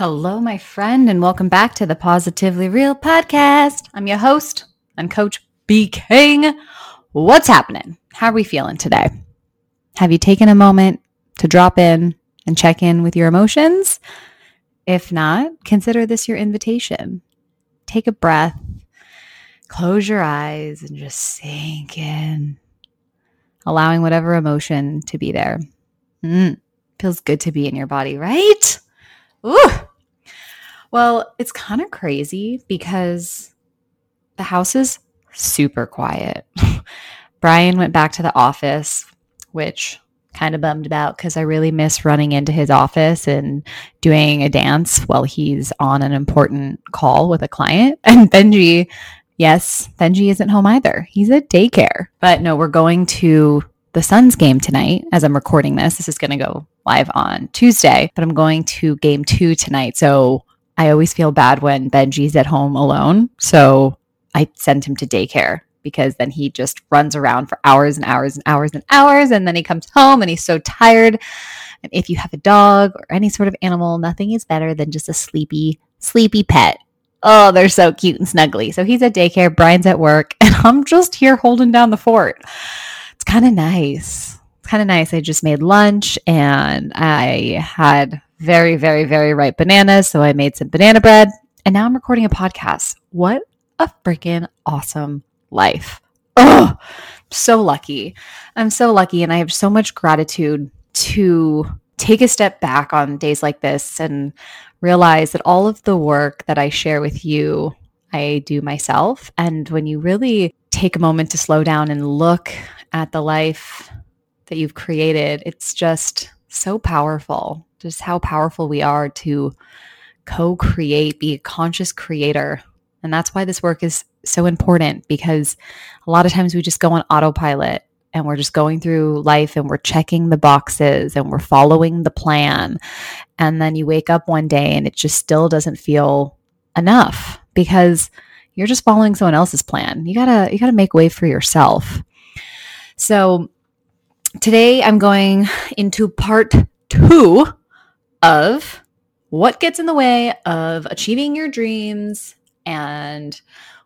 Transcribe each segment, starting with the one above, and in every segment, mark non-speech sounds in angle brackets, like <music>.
Hello, my friend, and welcome back to the Positively Real podcast. I'm your host and coach B King. What's happening? How are we feeling today? Have you taken a moment to drop in and check in with your emotions? If not, consider this your invitation. Take a breath, close your eyes, and just sink in, allowing whatever emotion to be there. Mm, feels good to be in your body, right? Ooh. Well, it's kind of crazy because the house is super quiet. <laughs> Brian went back to the office, which kind of bummed about because I really miss running into his office and doing a dance while he's on an important call with a client. <laughs> And Benji, yes, Benji isn't home either. He's at daycare. But no, we're going to the Suns game tonight as I'm recording this. This is going to go live on Tuesday, but I'm going to game two tonight. So I always feel bad when Benji's at home alone. So I send him to daycare because then he just runs around for hours and hours and hours and hours. And then he comes home and he's so tired. And if you have a dog or any sort of animal, nothing is better than just a sleepy, sleepy pet. Oh, they're so cute and snuggly. So he's at daycare, Brian's at work, <laughs> and I'm just here holding down the fort. It's kind of nice. It's kind of nice. I just made lunch and I had very, very, very ripe bananas. So I made some banana bread and now I'm recording a podcast. What a freaking awesome life. Oh, so lucky. I'm so lucky. And I have so much gratitude to take a step back on days like this and realize that all of the work that I share with you, I do myself. And when you really take a moment to slow down and look at the life that you've created, it's just so powerful. Just how powerful we are to co create, be a conscious creator. And that's why this work is so important because a lot of times we just go on autopilot and we're just going through life and we're checking the boxes and we're following the plan. And then you wake up one day and it just still doesn't feel enough because you're just following someone else's plan. You got to you got to make way for yourself. So today I'm going into part 2 of what gets in the way of achieving your dreams and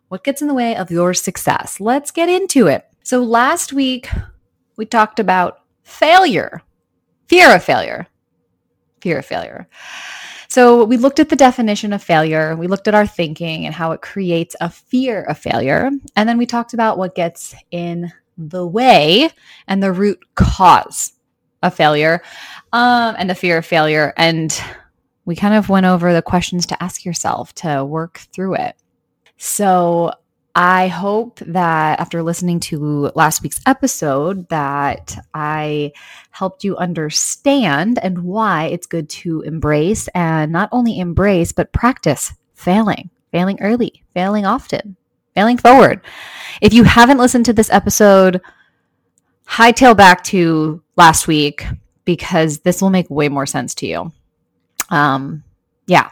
what gets in the way of your success? Let's get into it. So, last week we talked about failure, fear of failure, fear of failure. So, we looked at the definition of failure, we looked at our thinking and how it creates a fear of failure. And then we talked about what gets in the way and the root cause of failure um, and the fear of failure. And we kind of went over the questions to ask yourself to work through it. So I hope that after listening to last week's episode that I helped you understand and why it's good to embrace and not only embrace but practice failing, failing early, failing often, failing forward. If you haven't listened to this episode, hightail back to last week because this will make way more sense to you. Um, yeah.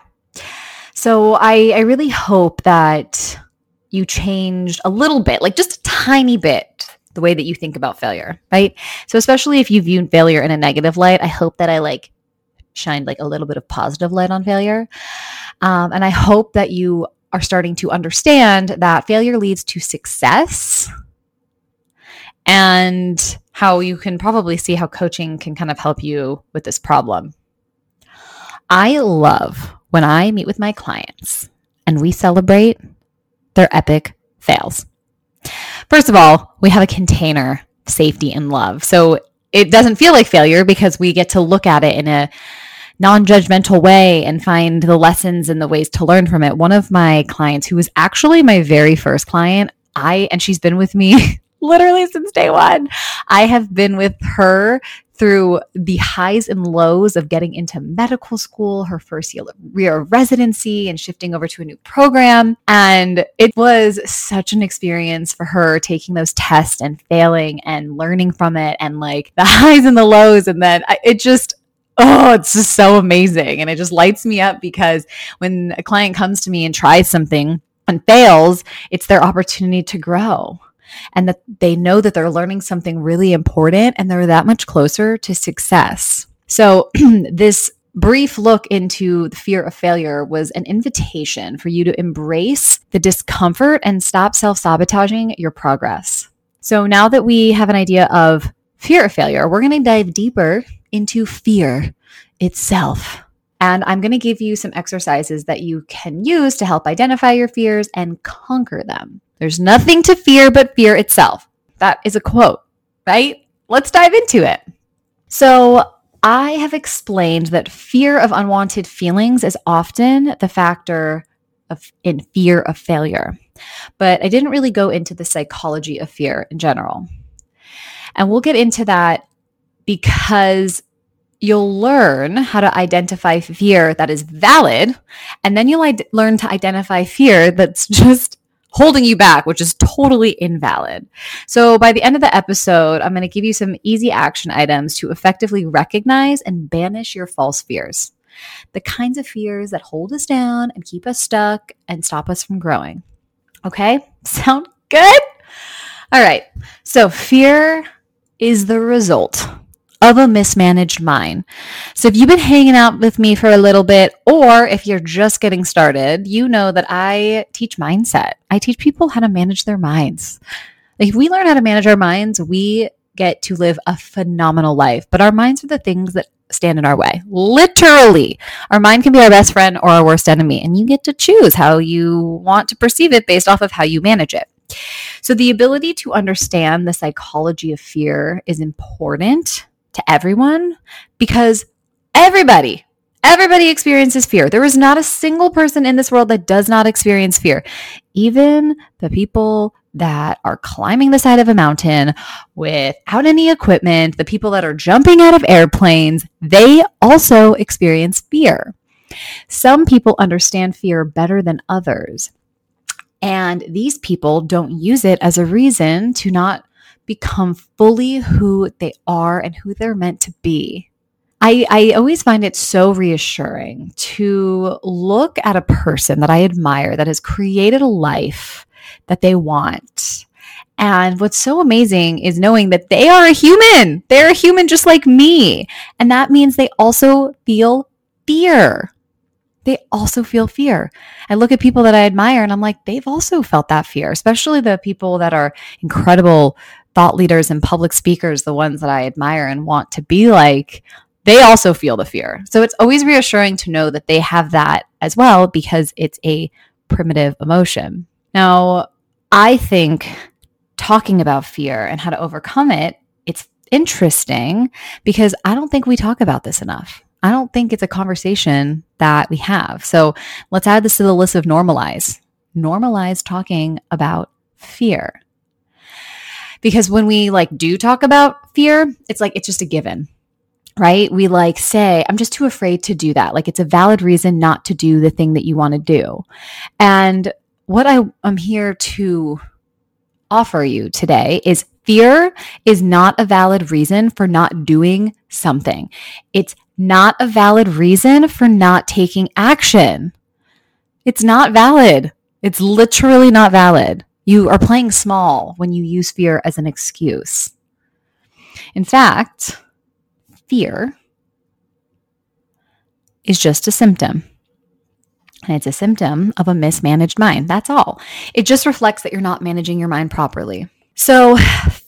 So I, I really hope that you changed a little bit, like just a tiny bit, the way that you think about failure, right? So especially if you view failure in a negative light, I hope that I like shined like a little bit of positive light on failure. Um, and I hope that you are starting to understand that failure leads to success and how you can probably see how coaching can kind of help you with this problem. I love when I meet with my clients and we celebrate their epic fails. First of all, we have a container safety and love. So it doesn't feel like failure because we get to look at it in a non judgmental way and find the lessons and the ways to learn from it. One of my clients, who was actually my very first client, I, and she's been with me <laughs> literally since day one. I have been with her through the highs and lows of getting into medical school, her first year of residency, and shifting over to a new program. And it was such an experience for her taking those tests and failing and learning from it, and like the <laughs> highs and the lows. And then it just, oh, it's just so amazing. And it just lights me up because when a client comes to me and tries something and fails, it's their opportunity to grow and that they know that they're learning something really important and they're that much closer to success. So, <clears throat> this brief look into the fear of failure was an invitation for you to embrace the discomfort and stop self sabotaging your progress. So, now that we have an idea of fear of failure, we're going to dive deeper into fear itself. And I'm going to give you some exercises that you can use to help identify your fears and conquer them. There's nothing to fear but fear itself. That is a quote, right? Let's dive into it. So, I have explained that fear of unwanted feelings is often the factor of in fear of failure. But I didn't really go into the psychology of fear in general. And we'll get into that because you'll learn how to identify fear that is valid and then you'll learn to identify fear that's <laughs> just holding you back, which is totally invalid. So, by the end of the episode, I'm going to give you some easy action items to effectively recognize and banish your false fears. The kinds of fears that hold us down and keep us stuck and stop us from growing. Okay? <laughs> Sound good? All right. So, fear is the result of a mismanaged mind. So if you've been hanging out with me for a little bit, or if you're just getting started, you know that I teach mindset. I teach people how to manage their minds. If we learn how to manage our minds, we get to live a phenomenal life. But our minds are the things that stand in our way. Literally, our mind can be our best friend or our worst enemy, and you get to choose how you want to perceive it based off of how you manage it. So, the ability to understand the psychology of fear is important to everyone because everybody, everybody experiences fear. There is not a single person in this world that does not experience fear. Even the people that are climbing the side of a mountain without any equipment, the people that are jumping out of airplanes, they also experience fear. Some people understand fear better than others. And these people don't use it as a reason to not become fully who they are and who they're meant to be. I, I always find it so reassuring to look at a person that I admire that has created a life that they want. And what's so amazing is knowing that they are a human. They're a human just like me. And that means they also feel fear. They also feel fear. I look at people that I admire and I'm like, they've also felt that fear, especially the people that are incredible thought leaders and public speakers, the ones that I admire and want to be like, they also feel the fear. So it's always reassuring to know that they have that as well because it's a primitive emotion. Now, I think talking about fear and how to overcome it, it's interesting because I don't think we talk about this enough. I don't think it's a conversation that we have. So let's add this to the list of normalize. Normalize talking about fear because when we like do talk about fear, it's like it's just a given. Right? We like say, I'm just too afraid to do that. Like it's a valid reason not to do the thing that you want to do. And what I, I'm here to offer you today is fear is not a valid reason for not doing something. It's not a valid reason for not taking action. It's not valid. It's literally not valid. You are playing small when you use fear as an excuse. In fact, fear is just a symptom. And it's a symptom of a mismanaged mind. That's all. It just reflects that you're not managing your mind properly. So,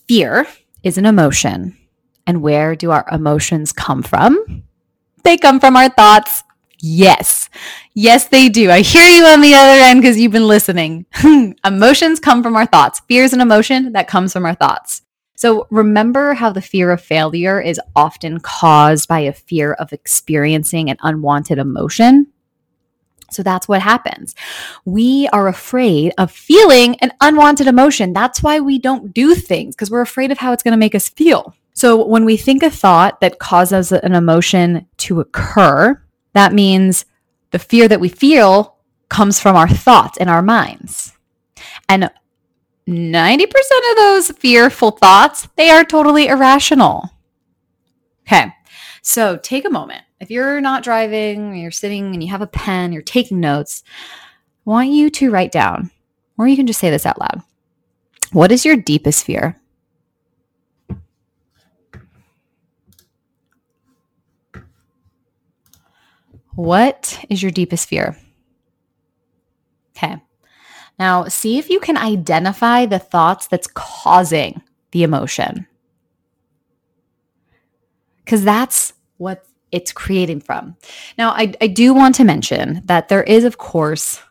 fear is an emotion. And where do our emotions come from? They come from our thoughts Yes. Yes, they do. I hear you on the other end because you've been listening. <laughs> Emotions come from our thoughts. Fear is an emotion that comes from our thoughts. So remember how the fear of failure is often caused by a fear of experiencing an unwanted emotion? So that's what happens. We are afraid of feeling an unwanted emotion. That's why we don't do things because we're afraid of how it's going to make us feel. So when we think a thought that causes an emotion to occur, that means the fear that we feel comes from our thoughts in our minds. And 90% of those fearful thoughts, they are totally irrational. Okay. So take a moment. If you're not driving, you're sitting and you have a pen, you're taking notes, I want you to write down, or you can just say this out loud. What is your deepest fear? What is your deepest fear? Okay. Now, see if you can identify the thoughts that's causing the emotion. Because that's what it's creating from. Now, I, I do want to mention that there is, of course,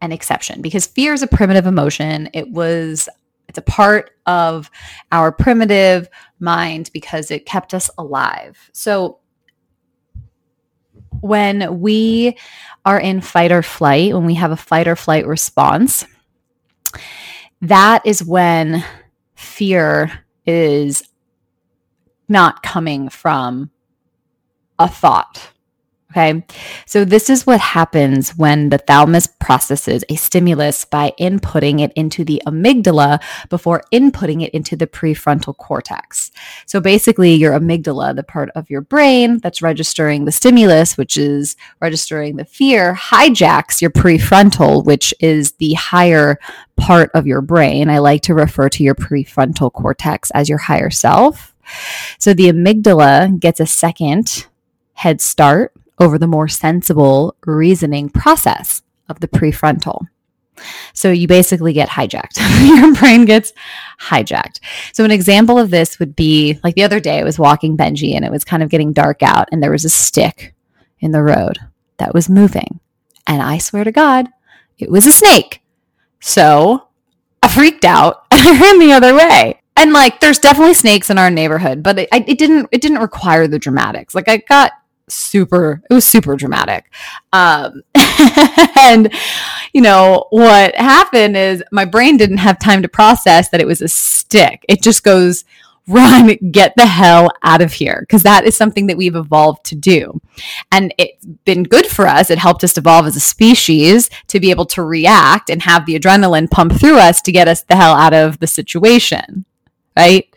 an exception because fear is a primitive emotion. It was, it's a part of our primitive mind because it kept us alive. So, when we are in fight or flight, when we have a fight or flight response, that is when fear is not coming from a thought. Okay. So, this is what happens when the thalamus processes a stimulus by inputting it into the amygdala before inputting it into the prefrontal cortex. So, basically, your amygdala, the part of your brain that's registering the stimulus, which is registering the fear, hijacks your prefrontal, which is the higher part of your brain. I like to refer to your prefrontal cortex as your higher self. So, the amygdala gets a second head start over the more sensible reasoning process of the prefrontal. So you basically get hijacked. <laughs> Your brain gets hijacked. So an example of this would be like the other day I was walking Benji and it was kind of getting dark out and there was a stick in the road that was moving. And I swear to God, it was a snake. So I freaked out <laughs> and I ran the other way. And like, there's definitely snakes in our neighborhood, but it, it didn't it didn't require the dramatics. Like I got super it was super dramatic. Um <laughs> and you know what happened is my brain didn't have time to process that it was a stick. It just goes run get the hell out of here because that is something that we've evolved to do. And it's been good for us. It helped us evolve as a species to be able to react and have the adrenaline pump through us to get us the hell out of the situation right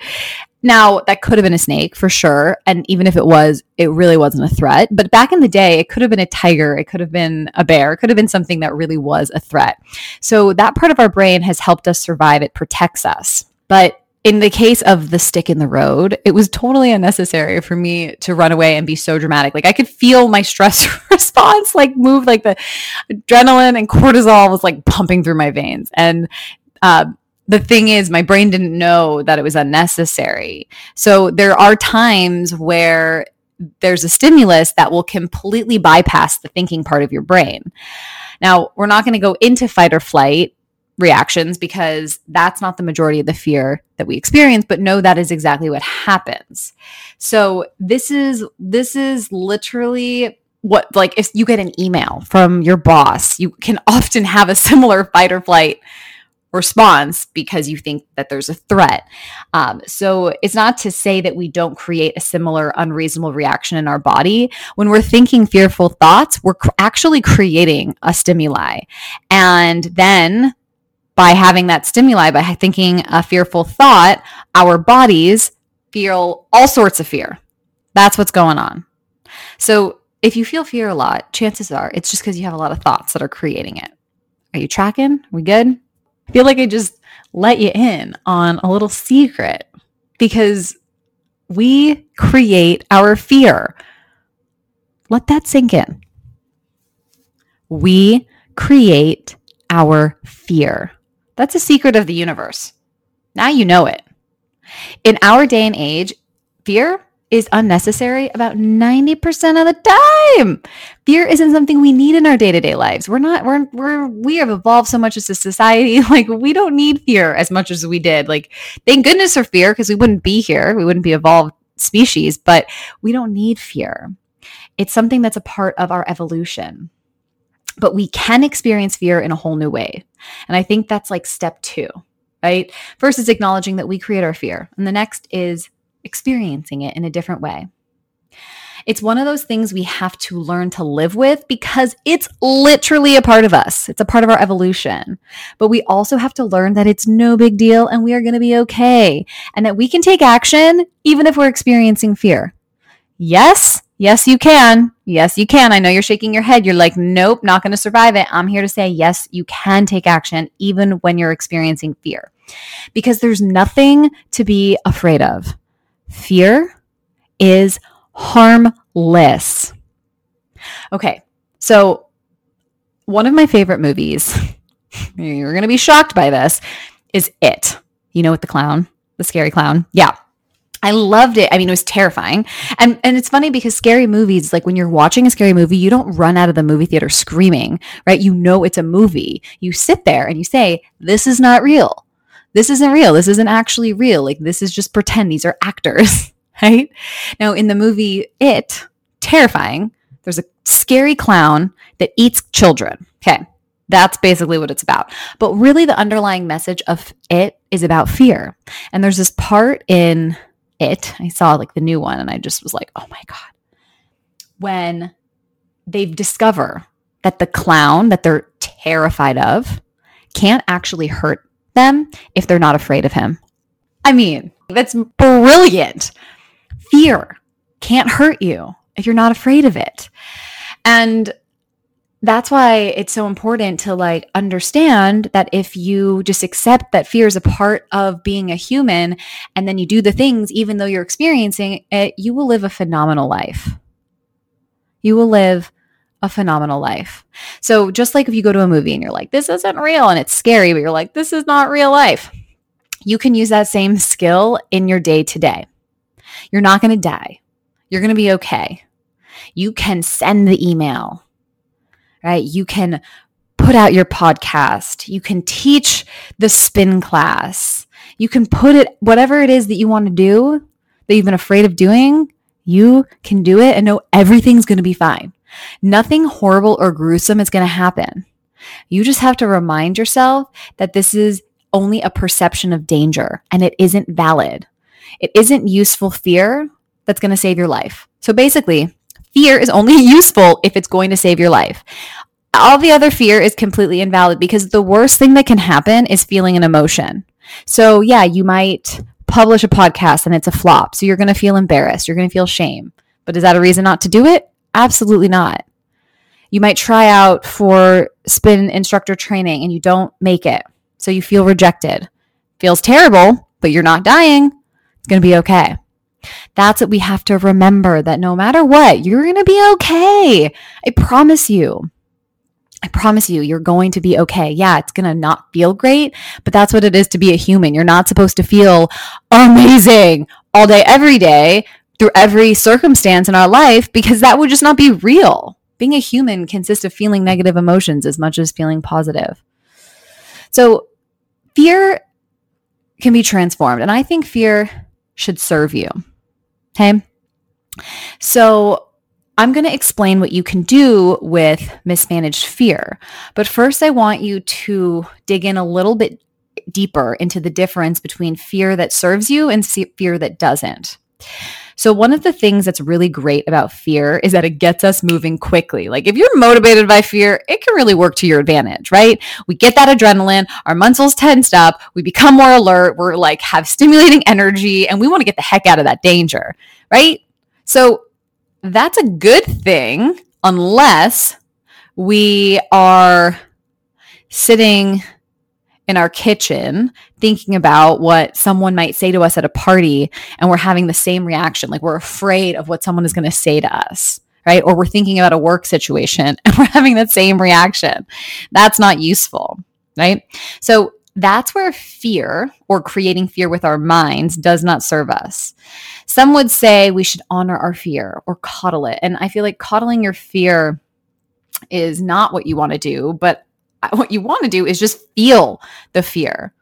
now, that could have been a snake for sure. And even if it was, it really wasn't a threat. But back in the day, it could have been a tiger, it could have been a bear, it could have been something that really was a threat. So that part of our brain has helped us survive, it protects us. But in the case of the stick in the road, it was totally unnecessary for me to run away and be so dramatic. Like I could feel my stress <laughs> response like move, like the adrenaline and cortisol was like pumping through my veins. And uh, the thing is, my brain didn't know that it was unnecessary. So there are times where there's a stimulus that will completely bypass the thinking part of your brain. Now, we're not going to go into fight or flight reactions because that's not the majority of the fear that we experience but know that is exactly what happens so this is this is literally what like if you get an email from your boss you can <laughs> often have a similar fight or flight response because you think that there's a threat. Um, so it's not to say that we don't create a similar unreasonable reaction in our body. When we're thinking fearful thoughts, we're cr- actually creating a stimuli. And then by having that stimuli, by thinking a fearful thought, our bodies feel all sorts of fear. That's what's going on. So if you feel fear a lot, chances are it's just because you have a lot of thoughts that are creating it. Are you tracking? Are we good? I feel like I just let you in on a little secret because we create our fear. Let that sink in. We create our fear. That's a secret of the universe. Now you know it. In our day and age, fear is unnecessary about 90% of the time. Fear isn't something we need in our day-to-day lives. We're not we're we're we have evolved so much as a society <laughs> like we don't need fear as much as we did. Like thank goodness for fear because we wouldn't be here. We wouldn't be evolved species, but we don't need fear. It's something that's a part of our evolution. But we can experience fear in a whole new way. And I think that's like step 2, right? First is acknowledging that we create our fear. And the next is experiencing it in a different way. It's one of those things we have to learn to live with because it's literally a part of us. It's a part of our evolution. But we also have to learn that it's no big deal and we are going to be okay and that we can take action even if we're experiencing fear. Yes, yes, you can. Yes, you can. I know you're shaking your head. You're like, nope, not going to survive it. I'm here to say, yes, you can take action even when you're experiencing fear because there's nothing to be afraid of. Fear is harmless. Okay, so one of my favorite movies, <laughs> you're going to be shocked by this, is It. You know, with the clown, the scary clown. Yeah. I loved it. I mean, it was terrifying. And and it's funny because scary movies, like when you're watching a scary movie, you don't run out of the movie theater screaming, right? You know it's a movie. You sit there and you say, "This is not real. This isn't real. This isn't actually real. Like this is just pretend. These are actors." <laughs> right? Now, in the movie It, terrifying, there's a scary clown that eats children. Okay. That's basically what it's about. But really, the underlying message of it is about fear. And there's this part in it, I saw like the new one, and I just was like, oh my God. When they discover that the clown that they're terrified of can't actually hurt them if they're not afraid of him. I mean, that's brilliant fear can't hurt you if you're not afraid of it. And that's why it's so important to like understand that if you just accept that fear is a part of being a human and then you do the things even though you're experiencing it, you will live a phenomenal life. You will live a phenomenal life. So just like if you go to a movie and you're like this isn't real and it's scary but you're like this is not real life. You can use that same skill in your day to day. You're not going to die. You're going to be okay. You can send the email, right? You can put out your podcast. You can teach the spin class. You can put it, whatever it is that you want to do that you've been afraid of doing, you can do it and know everything's going to be fine. Nothing horrible or gruesome is going to happen. You just have to remind yourself that this is only a perception of danger and it isn't valid. It isn't useful fear that's going to save your life. So basically, fear is only <laughs> useful if it's going to save your life. All the other fear is completely invalid because the worst thing that can happen is feeling an emotion. So, yeah, you might publish a podcast and it's a flop. So, you're going to feel embarrassed. You're going to feel shame. But is that a reason not to do it? Absolutely not. You might try out for spin instructor training and you don't make it. So, you feel rejected. Feels terrible, but you're not dying. It's going to be okay. That's what we have to remember that no matter what, you're going to be okay. I promise you. I promise you, you're going to be okay. Yeah, it's going to not feel great, but that's what it is to be a human. You're not supposed to feel amazing all day, every day, through every circumstance in our life, because that would just not be real. Being a human consists of feeling negative emotions as much as feeling positive. So, fear can be transformed. And I think fear should serve you. Okay. So I'm going to explain what you can do with mismanaged fear. But first, I want you to dig in a little bit deeper into the difference between fear that serves you and fear that doesn't. So, one of the things that's really great about fear is that it gets us moving quickly. Like, if you're motivated by fear, it can really work to your advantage, right? We get that adrenaline, our muscles tensed up, we become more alert, we're like have stimulating energy, and we want to get the heck out of that danger, right? So, that's a good thing unless we are sitting in our kitchen thinking about what someone might say to us at a party and we're having the same reaction like we're afraid of what someone is going to say to us right or we're thinking about a work situation <laughs> and we're having that same reaction that's not useful right so that's where fear or creating fear with our minds does not serve us. Some would say we should honor our fear or coddle it. And I feel like coddling your fear is not what you want to do, but uh, what you want to do is just feel the fear.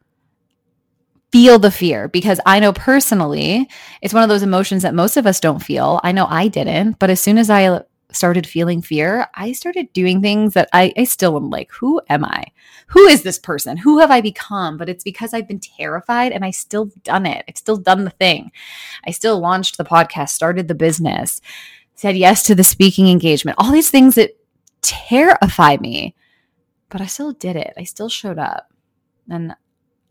Feel the fear because I know personally it's one of those emotions that most of us don't feel. I know I didn't, but as soon as I started feeling fear, I started doing things that I, I still am like, who am I? Who is this person? Who have I become? But it's because I've been terrified and I still done it. I've still done the thing. I still launched the podcast, started the business, said yes to the speaking engagement, all these things that terrify me. But I still did it. I still showed up. And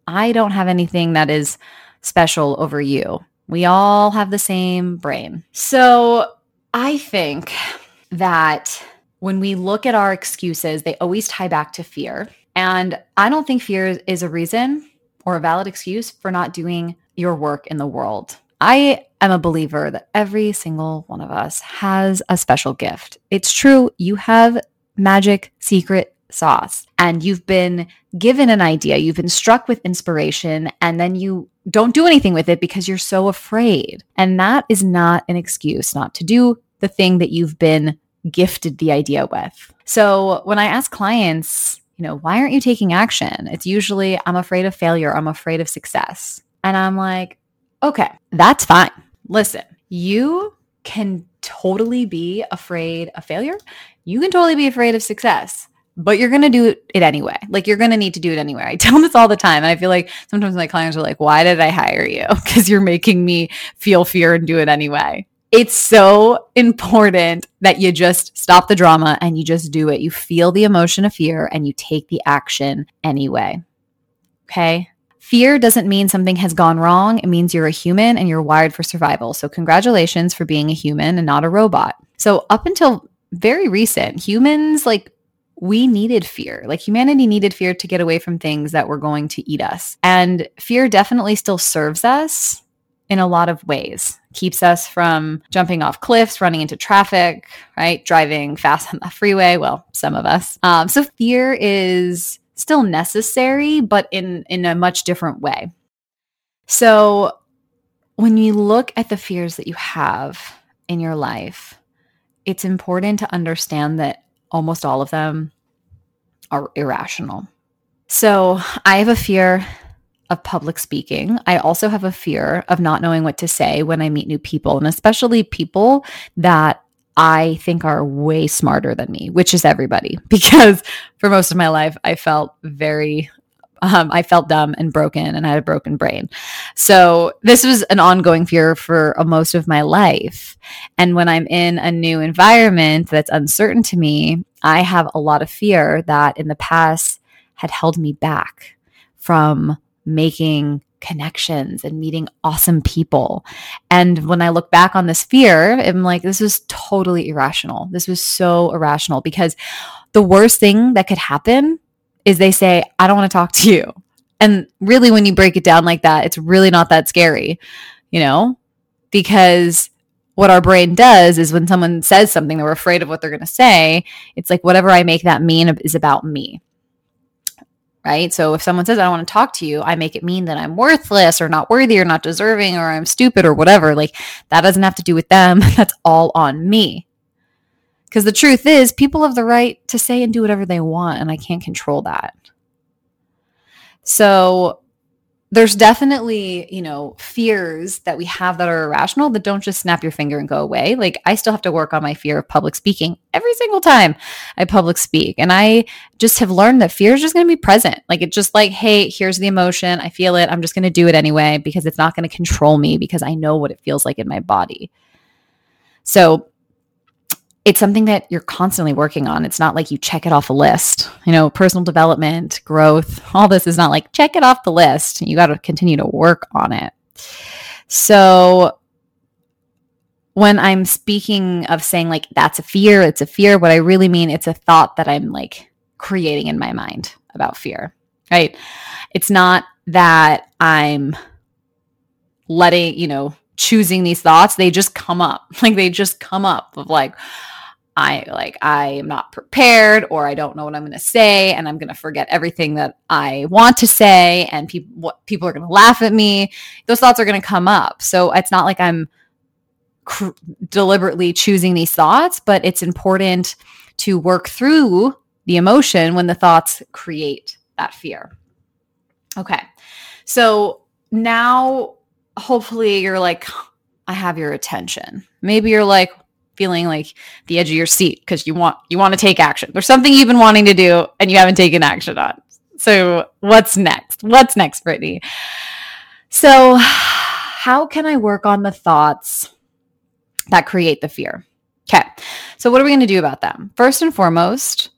I don't have anything that is special over you. We all have the same brain. So I think that when we look at our excuses, they always tie back to fear. And I don't think fear is a reason or a valid excuse for not doing your work in the world. I am a believer that every single one of us has a special gift. It's true, you have magic secret sauce and you've been given an idea, you've been struck with inspiration, and then you don't do anything with it because you're so afraid. And that is not an excuse not to do the thing that you've been gifted the idea with. So when I ask clients, you know, why aren't you taking action? It's usually, I'm afraid of failure, I'm afraid of success. And I'm like, okay, that's fine. Listen, you can totally be afraid of failure. You can totally be afraid of success but you're going to do it anyway. Like you're going to need to do it anyway. I tell them <laughs> this all the time. And I feel like sometimes my clients are like, why did I hire you? <laughs> Because you're making me feel fear and do it anyway. It's so important that you just stop the drama and you just do it. You feel the emotion of fear and you take the action anyway. Okay. Fear doesn't mean something has gone wrong. It means you're a human and you're wired for survival. So, congratulations for being a human and not a robot. So, up until very recent, humans like we needed fear. Like humanity needed fear to get away from things that were going to eat us. And fear definitely still serves us in a lot of ways. Keeps us from jumping off cliffs, running into traffic, right? Driving fast <laughs> on the freeway. Well, some of us. Um, so fear is still necessary, but in in a much different way. So when you look at the fears that you have in your life, it's important to understand that almost all of them are irrational. So I have a fear of public speaking. I also have a fear of not knowing what to say when I meet new people, and especially people that I think are way smarter than me, which is everybody, <laughs> because for most of my life, I felt very um, I felt dumb and broken and I had a broken brain. So this was an ongoing fear for most of my life. And when I'm in a new environment that's uncertain to me, I have a lot of fear that in the past had held me back from making connections and meeting awesome people. And when I look back on this fear, I'm like, this was totally irrational. This was so irrational because the worst thing that could happen is they say, I don't want to talk to you. And really, when you break it down like that, it's really not that scary, you know, because what our brain does is when someone says something that we're afraid of what they're going to say, it's like whatever I make that mean is about me. Right. So if someone says, I don't want to talk to you, I make it mean that I'm worthless or not worthy or not deserving or I'm stupid or whatever. Like that doesn't have to do with them. <laughs> That's all on me. Because the truth is, people have the right to say and do whatever they want, and I can't control that. So there's definitely, you know, fears that we have that are irrational that don't just snap your finger and go away. Like I still have to work on my fear of public speaking every single time I public speak. And I just have learned that fear is just going to be present. Like it's just like, hey, here's the emotion. I feel it. I'm just going to do it anyway because it's not going to control me because I know what it feels like in my body. So it's something that you're constantly working on. It's not like you check it off a list. You know, personal development, growth, all this is not like check it off the list. You got to continue to work on it. So, when I'm speaking of saying like that's a fear, it's a fear, what I really mean it's a thought that I'm like creating in my mind about fear. Right? It's not that I'm letting, you know, choosing these thoughts, they just come up. <laughs> Like they just come up of like I like I am not prepared or I don't know what I'm going to say and I'm going to forget everything that I want to say and people what people are going to laugh at me. Those thoughts are going to come up. So it's not like I'm cr- deliberately choosing these thoughts, but it's important to work through the emotion when the thoughts create that fear. Okay. So now hopefully you're like I have your attention. Maybe you're like feeling like the edge of your seat because you want you want to take action. There's something you've been wanting to do and you haven't taken action on. So what's next? What's next, Brittany? So how can I work on the thoughts that create the fear? Okay. So what are we going to do about them? First and foremost,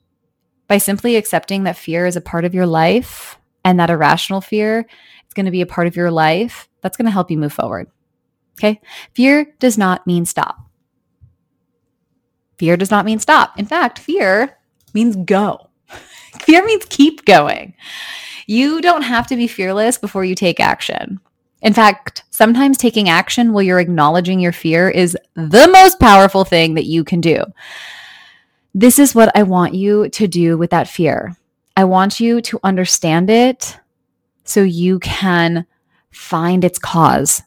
by simply accepting that fear is a part of your life and that irrational fear is going to be a part of your life, that's going to help you move forward. Okay. Fear does not mean stop. Fear does not mean stop. In fact, fear means go. <laughs> fear means keep going. You don't have to be fearless before you take action. In fact, sometimes taking action while you're acknowledging your fear is the most powerful thing that you can do. This is what I want you to do with that fear. I want you to understand it so you can find its cause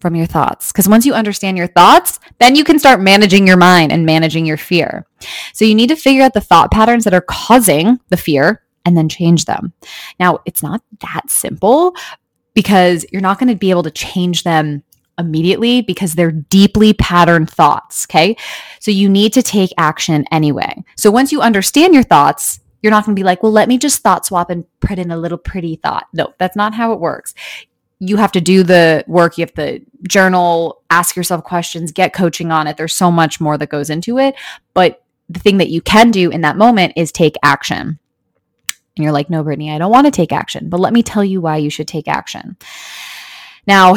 from your thoughts. Because once you understand your thoughts, then you can start managing your mind and managing your fear. So you need to figure out the thought patterns that are causing the fear and then change them. Now, it's not that simple because you're not going to be able to change them immediately because they're deeply patterned thoughts. Okay. So you need to take action anyway. So once you understand your thoughts, you're not going to be like, well, let me just thought swap and put in a little pretty thought. No, that's not how it works. You have to do the work. You have to journal, ask yourself questions, get coaching on it. There's so much more that goes into it. But the thing that you can do in that moment is take action. And you're like, no, Brittany, I don't want to take action, but let me tell you why you should take action. Now,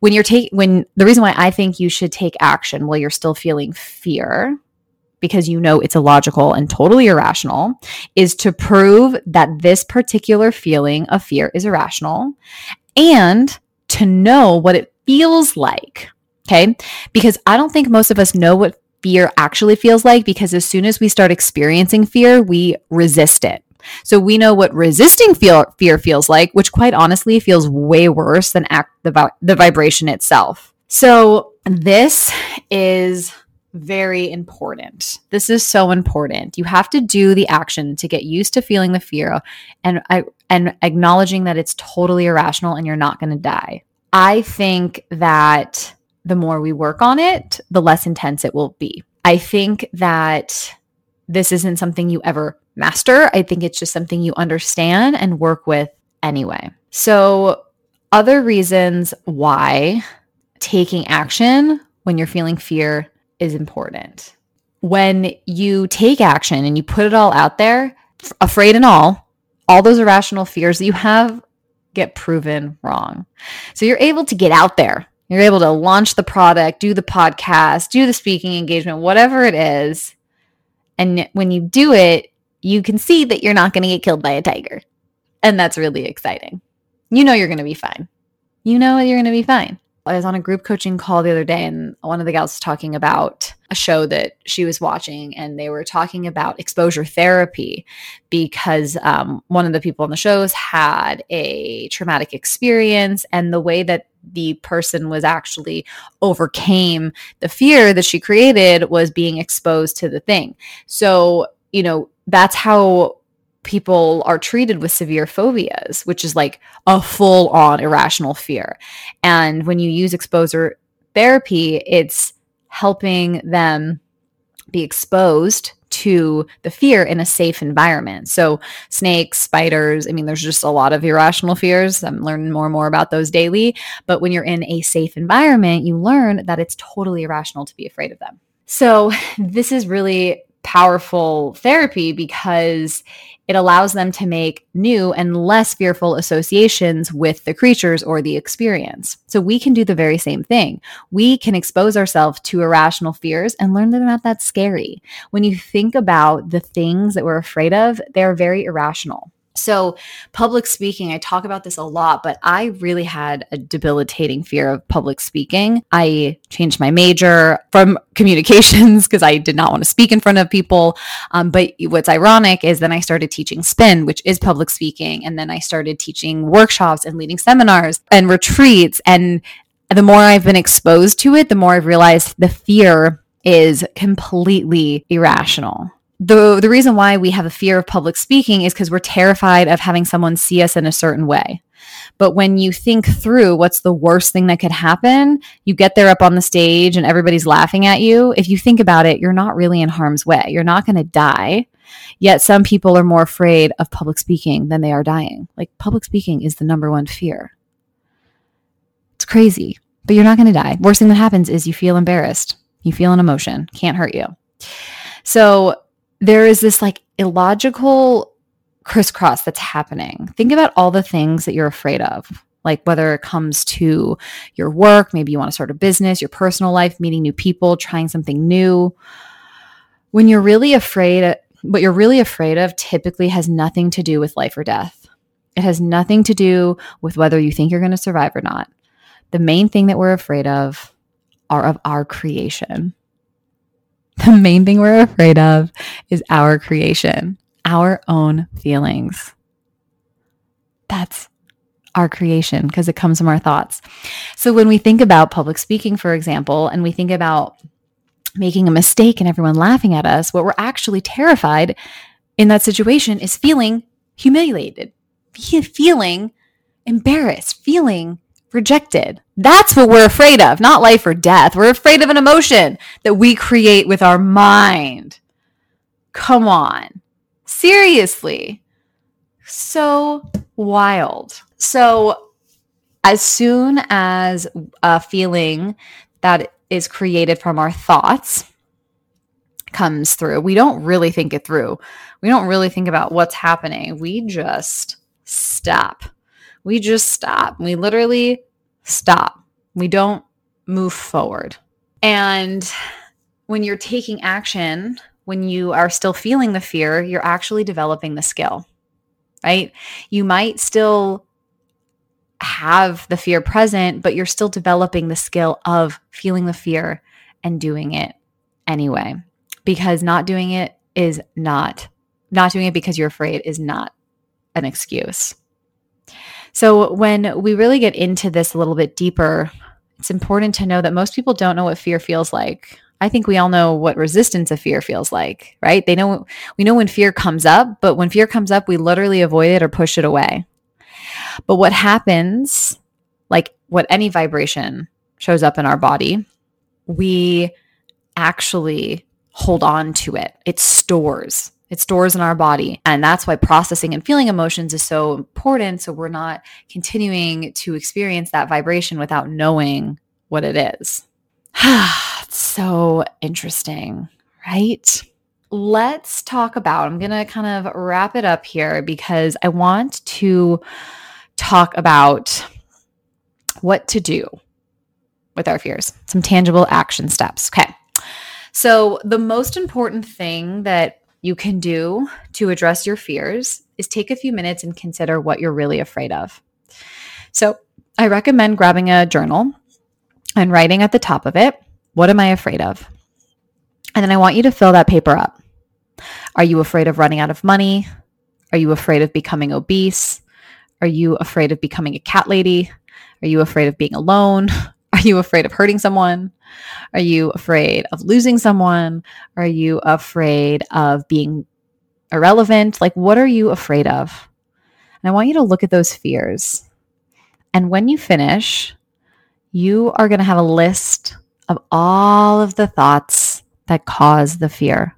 when you're taking, when the reason why I think you should take action while you're still feeling fear, because you know it's illogical and totally irrational, is to prove that this particular feeling of fear is irrational and to know what it feels like. Okay. Because I don't think most of us know what fear actually feels like because as soon as we start experiencing fear, we resist it. So we know what resisting fear feels like, which quite honestly feels way worse than act the, the vibration itself. So this is very important. This is so important. You have to do the action to get used to feeling the fear and and acknowledging that it's totally irrational and you're not going to die. I think that the more we work on it, the less intense it will be. I think that this isn't something you ever master. I think it's just something you understand and work with anyway. So, other reasons why taking action when you're feeling fear is important. When you take action and you put it all out there, afraid and all, all those irrational fears that you have get proven wrong. So you're able to get out there. You're able to launch the product, do the podcast, do the speaking engagement, whatever it is. And when you do it, you can see that you're not going to get killed by a tiger. And that's really exciting. You know you're going to be fine. You know you're going to be fine. I was on a group coaching call the other day, and one of the gals was talking about a show that she was watching, and they were talking about exposure therapy because um, one of the people on the shows had a traumatic experience, and the way that the person was actually overcame the fear that she created was being exposed to the thing. So, you know, that's how people are treated with severe phobias, which is like a full on irrational fear. And when you use exposure therapy, it's helping them be exposed to the fear in a safe environment. So, snakes, spiders, I mean, there's just a lot of irrational fears. I'm learning more and more about those daily. But when you're in a safe environment, you learn that it's totally irrational to be afraid of them. So, <laughs> this is really powerful therapy because it allows them to make new and less fearful associations with the creatures or the experience. So we can do the very same thing. We can expose ourselves to irrational fears and learn that they're not that scary. When you think about the things that we're afraid of, they're very irrational. So, public speaking, I talk about this a lot, but I really had a debilitating fear of public speaking. I changed my major from <laughs> communications because I did not want to speak in front of people. Um, but what's ironic is then I started teaching spin, which is public speaking. And then I started teaching workshops and leading seminars and retreats. And the more I've been exposed to it, the more I've realized the fear is completely irrational the the reason why we have a fear of public speaking is because we're terrified of having someone see us in a certain way. But when you think through what's the worst thing that could happen, you get there up on the stage and everybody's laughing at you. If you think about it, you're not really in harm's way. You're not going to die. Yet some people are more afraid of public speaking than they are dying. Like public speaking is the number one fear. It's crazy, but you're not going to die. Worst thing that happens is you feel embarrassed. You feel an emotion, can't hurt you. So there is this like illogical crisscross that's happening. Think about all the things that you're afraid of, like whether it comes to your work, maybe you want to start a business, your personal life, meeting new people, trying something new. When you're really afraid, what you're really afraid of typically has nothing to do with life or death. It has nothing to do with whether you think you're going to survive or not. The main thing that we're afraid of are of our creation. The main thing we're afraid of is our creation, our own feelings. That's our creation because it comes from our thoughts. So when we think about public speaking, for example, and we think about making a mistake and everyone laughing at us, what we're actually terrified in that situation is feeling humiliated, feeling embarrassed, feeling rejected. That's what we're afraid of, not life or death. We're afraid of an emotion that we create with our mind. Come on. Seriously. So wild. So, as soon as a feeling that is created from our thoughts comes through, we don't really think it through. We don't really think about what's happening. We just stop we just stop. We literally stop. We don't move forward. And when you're taking action, when you are still feeling the fear, you're actually developing the skill, right? You might still have the fear present, but you're still developing the skill of feeling the fear and doing it anyway. Because not doing it is not, not doing it because you're afraid is not an excuse. So, when we really get into this a little bit deeper, it's important to know that most people don't know what fear feels like. I think we all know what resistance of fear feels like, right? They know we know when fear comes up, but when fear comes up, we literally avoid it or push it away. But what happens, like what any vibration shows up in our body, we actually hold on to it. It stores. It stores in our body. And that's why processing and feeling emotions is so important. So we're not continuing to experience that vibration without knowing what it is. <sighs> It's so interesting, right? Let's talk about, I'm going to kind of wrap it up here because I want to talk about what to do with our fears, some tangible action steps. Okay. So, the most important thing that you can do to address your fears is take a few minutes and consider what you're really afraid of. So, I recommend grabbing a journal and writing at the top of it, What am I afraid of? And then I want you to fill that paper up. Are you afraid of running out of money? Are you afraid of becoming obese? Are you afraid of becoming a cat lady? Are you afraid of being alone? <laughs> Are you afraid of hurting someone? Are you afraid of losing someone? Are you afraid of being irrelevant? Like, what are you afraid of? And I want you to look at those fears. And when you finish, you are going to have a list of all of the thoughts that cause the fear.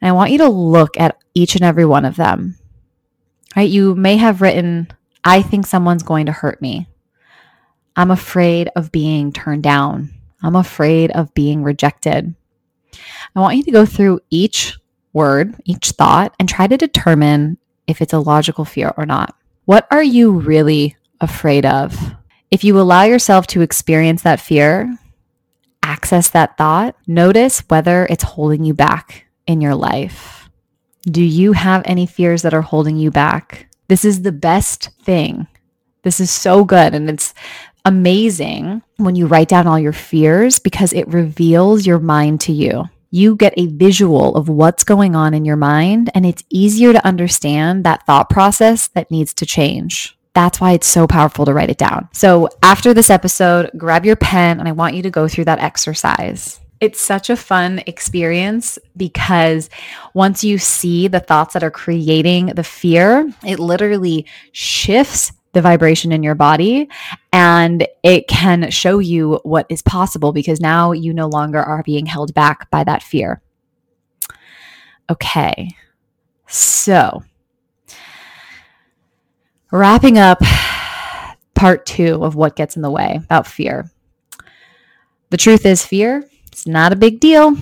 And I want you to look at each and every one of them. Right? You may have written, I think someone's going to hurt me. I'm afraid of being turned down. I'm afraid of being rejected. I want you to go through each word, each thought, and try to determine if it's a logical fear or not. What are you really afraid of? If you allow yourself to experience that fear, access that thought, notice whether it's holding you back in your life. Do you have any fears that are holding you back? This is the best thing. This is so good. And it's amazing when you write down all your fears because it reveals your mind to you. You get a visual of what's going on in your mind, and it's easier to understand that thought process that needs to change. That's why it's so powerful to write it down. So, after this episode, grab your pen and I want you to go through that exercise. It's such a fun experience because once you see the thoughts that are creating the fear, it literally shifts the vibration in your body and it can show you what is possible because now you no longer are being held back by that fear. Okay. So, wrapping up part two of what gets in the way about fear. The truth is, fear it's not a big deal.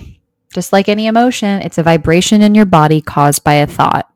Just like any emotion, it's a vibration in your body caused by a thought.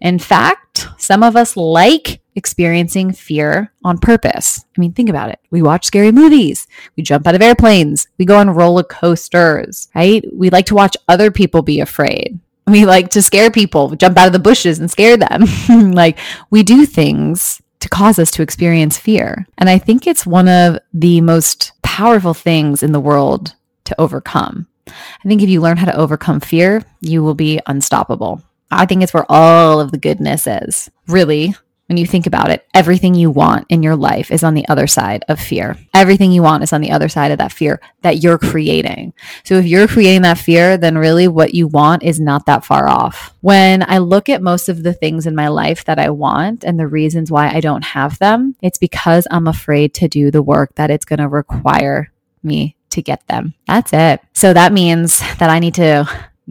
In fact, some of us like experiencing fear on purpose. I mean, think about it. We watch scary movies, we jump out of airplanes, we go on roller coasters, right? We like to watch other people be afraid. We like to scare people, jump out of the bushes and scare them. <laughs> like, we do things to cause us to experience fear. And I think it's one of the most powerful things in the world to overcome. I think if you learn how to overcome fear, you will be unstoppable. I think it's where all of the goodness is. Really, when you think about it, everything you want in your life is on the other side of fear. Everything you want is on the other side of that fear that you're creating. So if you're creating that fear, then really what you want is not that far off. When I look at most of the things in my life that I want and the reasons why I don't have them, it's because I'm afraid to do the work that it's going to require me to get them. That's it. So that means that I need to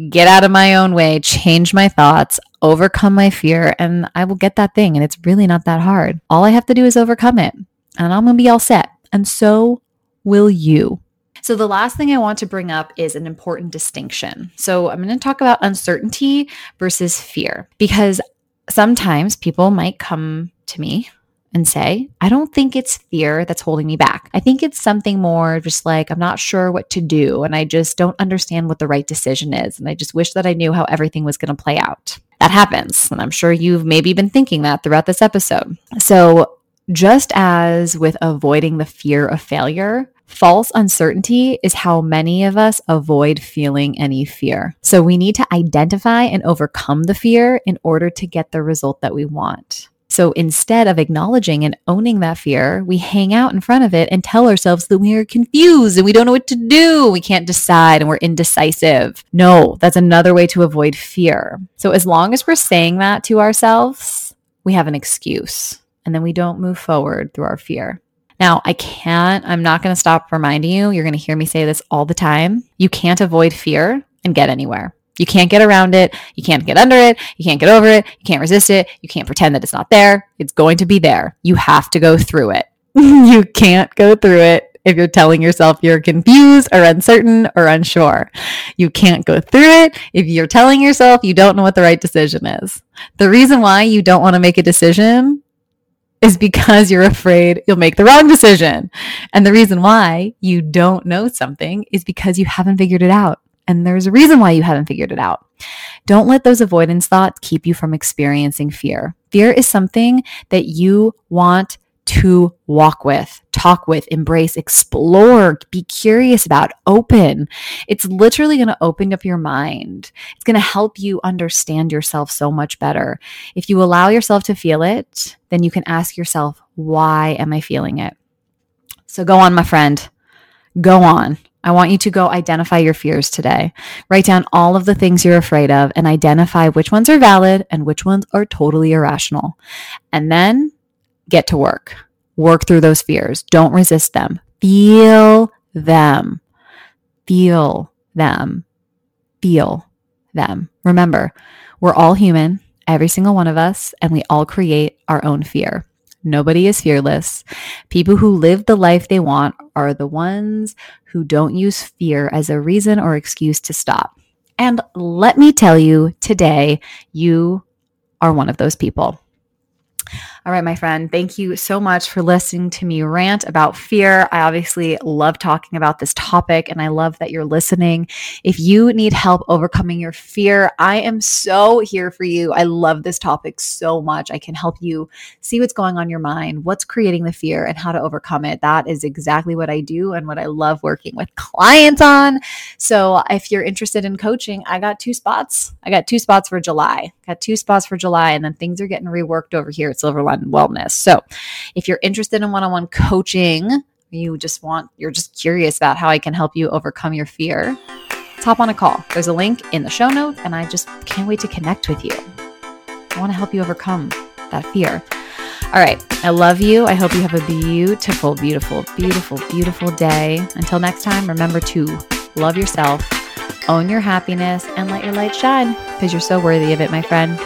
get out of my own way, change my thoughts, overcome my fear, and I will get that thing. And it's really not that hard. All I have to do is overcome it, and I'm going to be all set. And so will you. So, the last thing I want to bring up is an important distinction. So, I'm going to talk about uncertainty versus fear because sometimes people might come to me and say, I don't think it's fear that's holding me back. I think it's something more just like, I'm not sure what to do. And I just don't understand what the right decision is. And I just wish that I knew how everything was going to play out. That happens. And I'm sure you've maybe been thinking that throughout this episode. So, just as with avoiding the fear of failure, False uncertainty is how many of us avoid feeling any fear. So we need to identify and overcome the fear in order to get the result that we want. So instead of acknowledging and owning that fear, we hang out in front of it and tell ourselves that we are confused and we don't know what to do. We can't decide and we're indecisive. No, that's another way to avoid fear. So as long as we're saying that to ourselves, we have an excuse and then we don't move forward through our fear. Now, I can't, I'm not going to stop reminding you. You're going to hear me say this all the time. You can't avoid fear and get anywhere. You can't get around it. You can't get under it. You can't get over it. You can't resist it. You can't pretend that it's not there. It's going to be there. You have to go through it. <laughs> you can't go through it if you're telling yourself you're confused or uncertain or unsure. You can't go through it if you're telling yourself you don't know what the right decision is. The reason why you don't want to make a decision is because you're afraid you'll make the wrong decision. And the reason why you don't know something is because you haven't figured it out. And there's a reason why you haven't figured it out. Don't let those avoidance thoughts keep you from experiencing fear. Fear is something that you want to walk with, talk with, embrace, explore, be curious about, open. It's literally going to open up your mind. It's going to help you understand yourself so much better. If you allow yourself to feel it, then you can ask yourself, why am I feeling it? So go on, my friend. Go on. I want you to go identify your fears today. Write down all of the things you're afraid of and identify which ones are valid and which ones are totally irrational. And then get to work. Work through those fears. Don't resist them. Feel them. Feel them. Feel them. Remember, we're all human, every single one of us, and we all create our own fear. Nobody is fearless. People who live the life they want are the ones who don't use fear as a reason or excuse to stop. And let me tell you today, you are one of those people. All right, my friend, thank you so much for listening to me rant about fear. I obviously love talking about this topic and I love that you're listening. If you need help overcoming your fear, I am so here for you. I love this topic so much. I can help you see what's going on in your mind, what's creating the fear, and how to overcome it. That is exactly what I do and what I love working with clients on. So if you're interested in coaching, I got two spots. I got two spots for July. Got two spots for July, and then things are getting reworked over here at Silverline Wellness. So if you're interested in one on one coaching, you just want, you're just curious about how I can help you overcome your fear, hop on a call. There's a link in the show notes, and I just can't wait to connect with you. I want to help you overcome that fear. All right. I love you. I hope you have a beautiful, beautiful, beautiful, beautiful day. Until next time, remember to love yourself, own your happiness, and let your light shine because you're so worthy of it, my friend.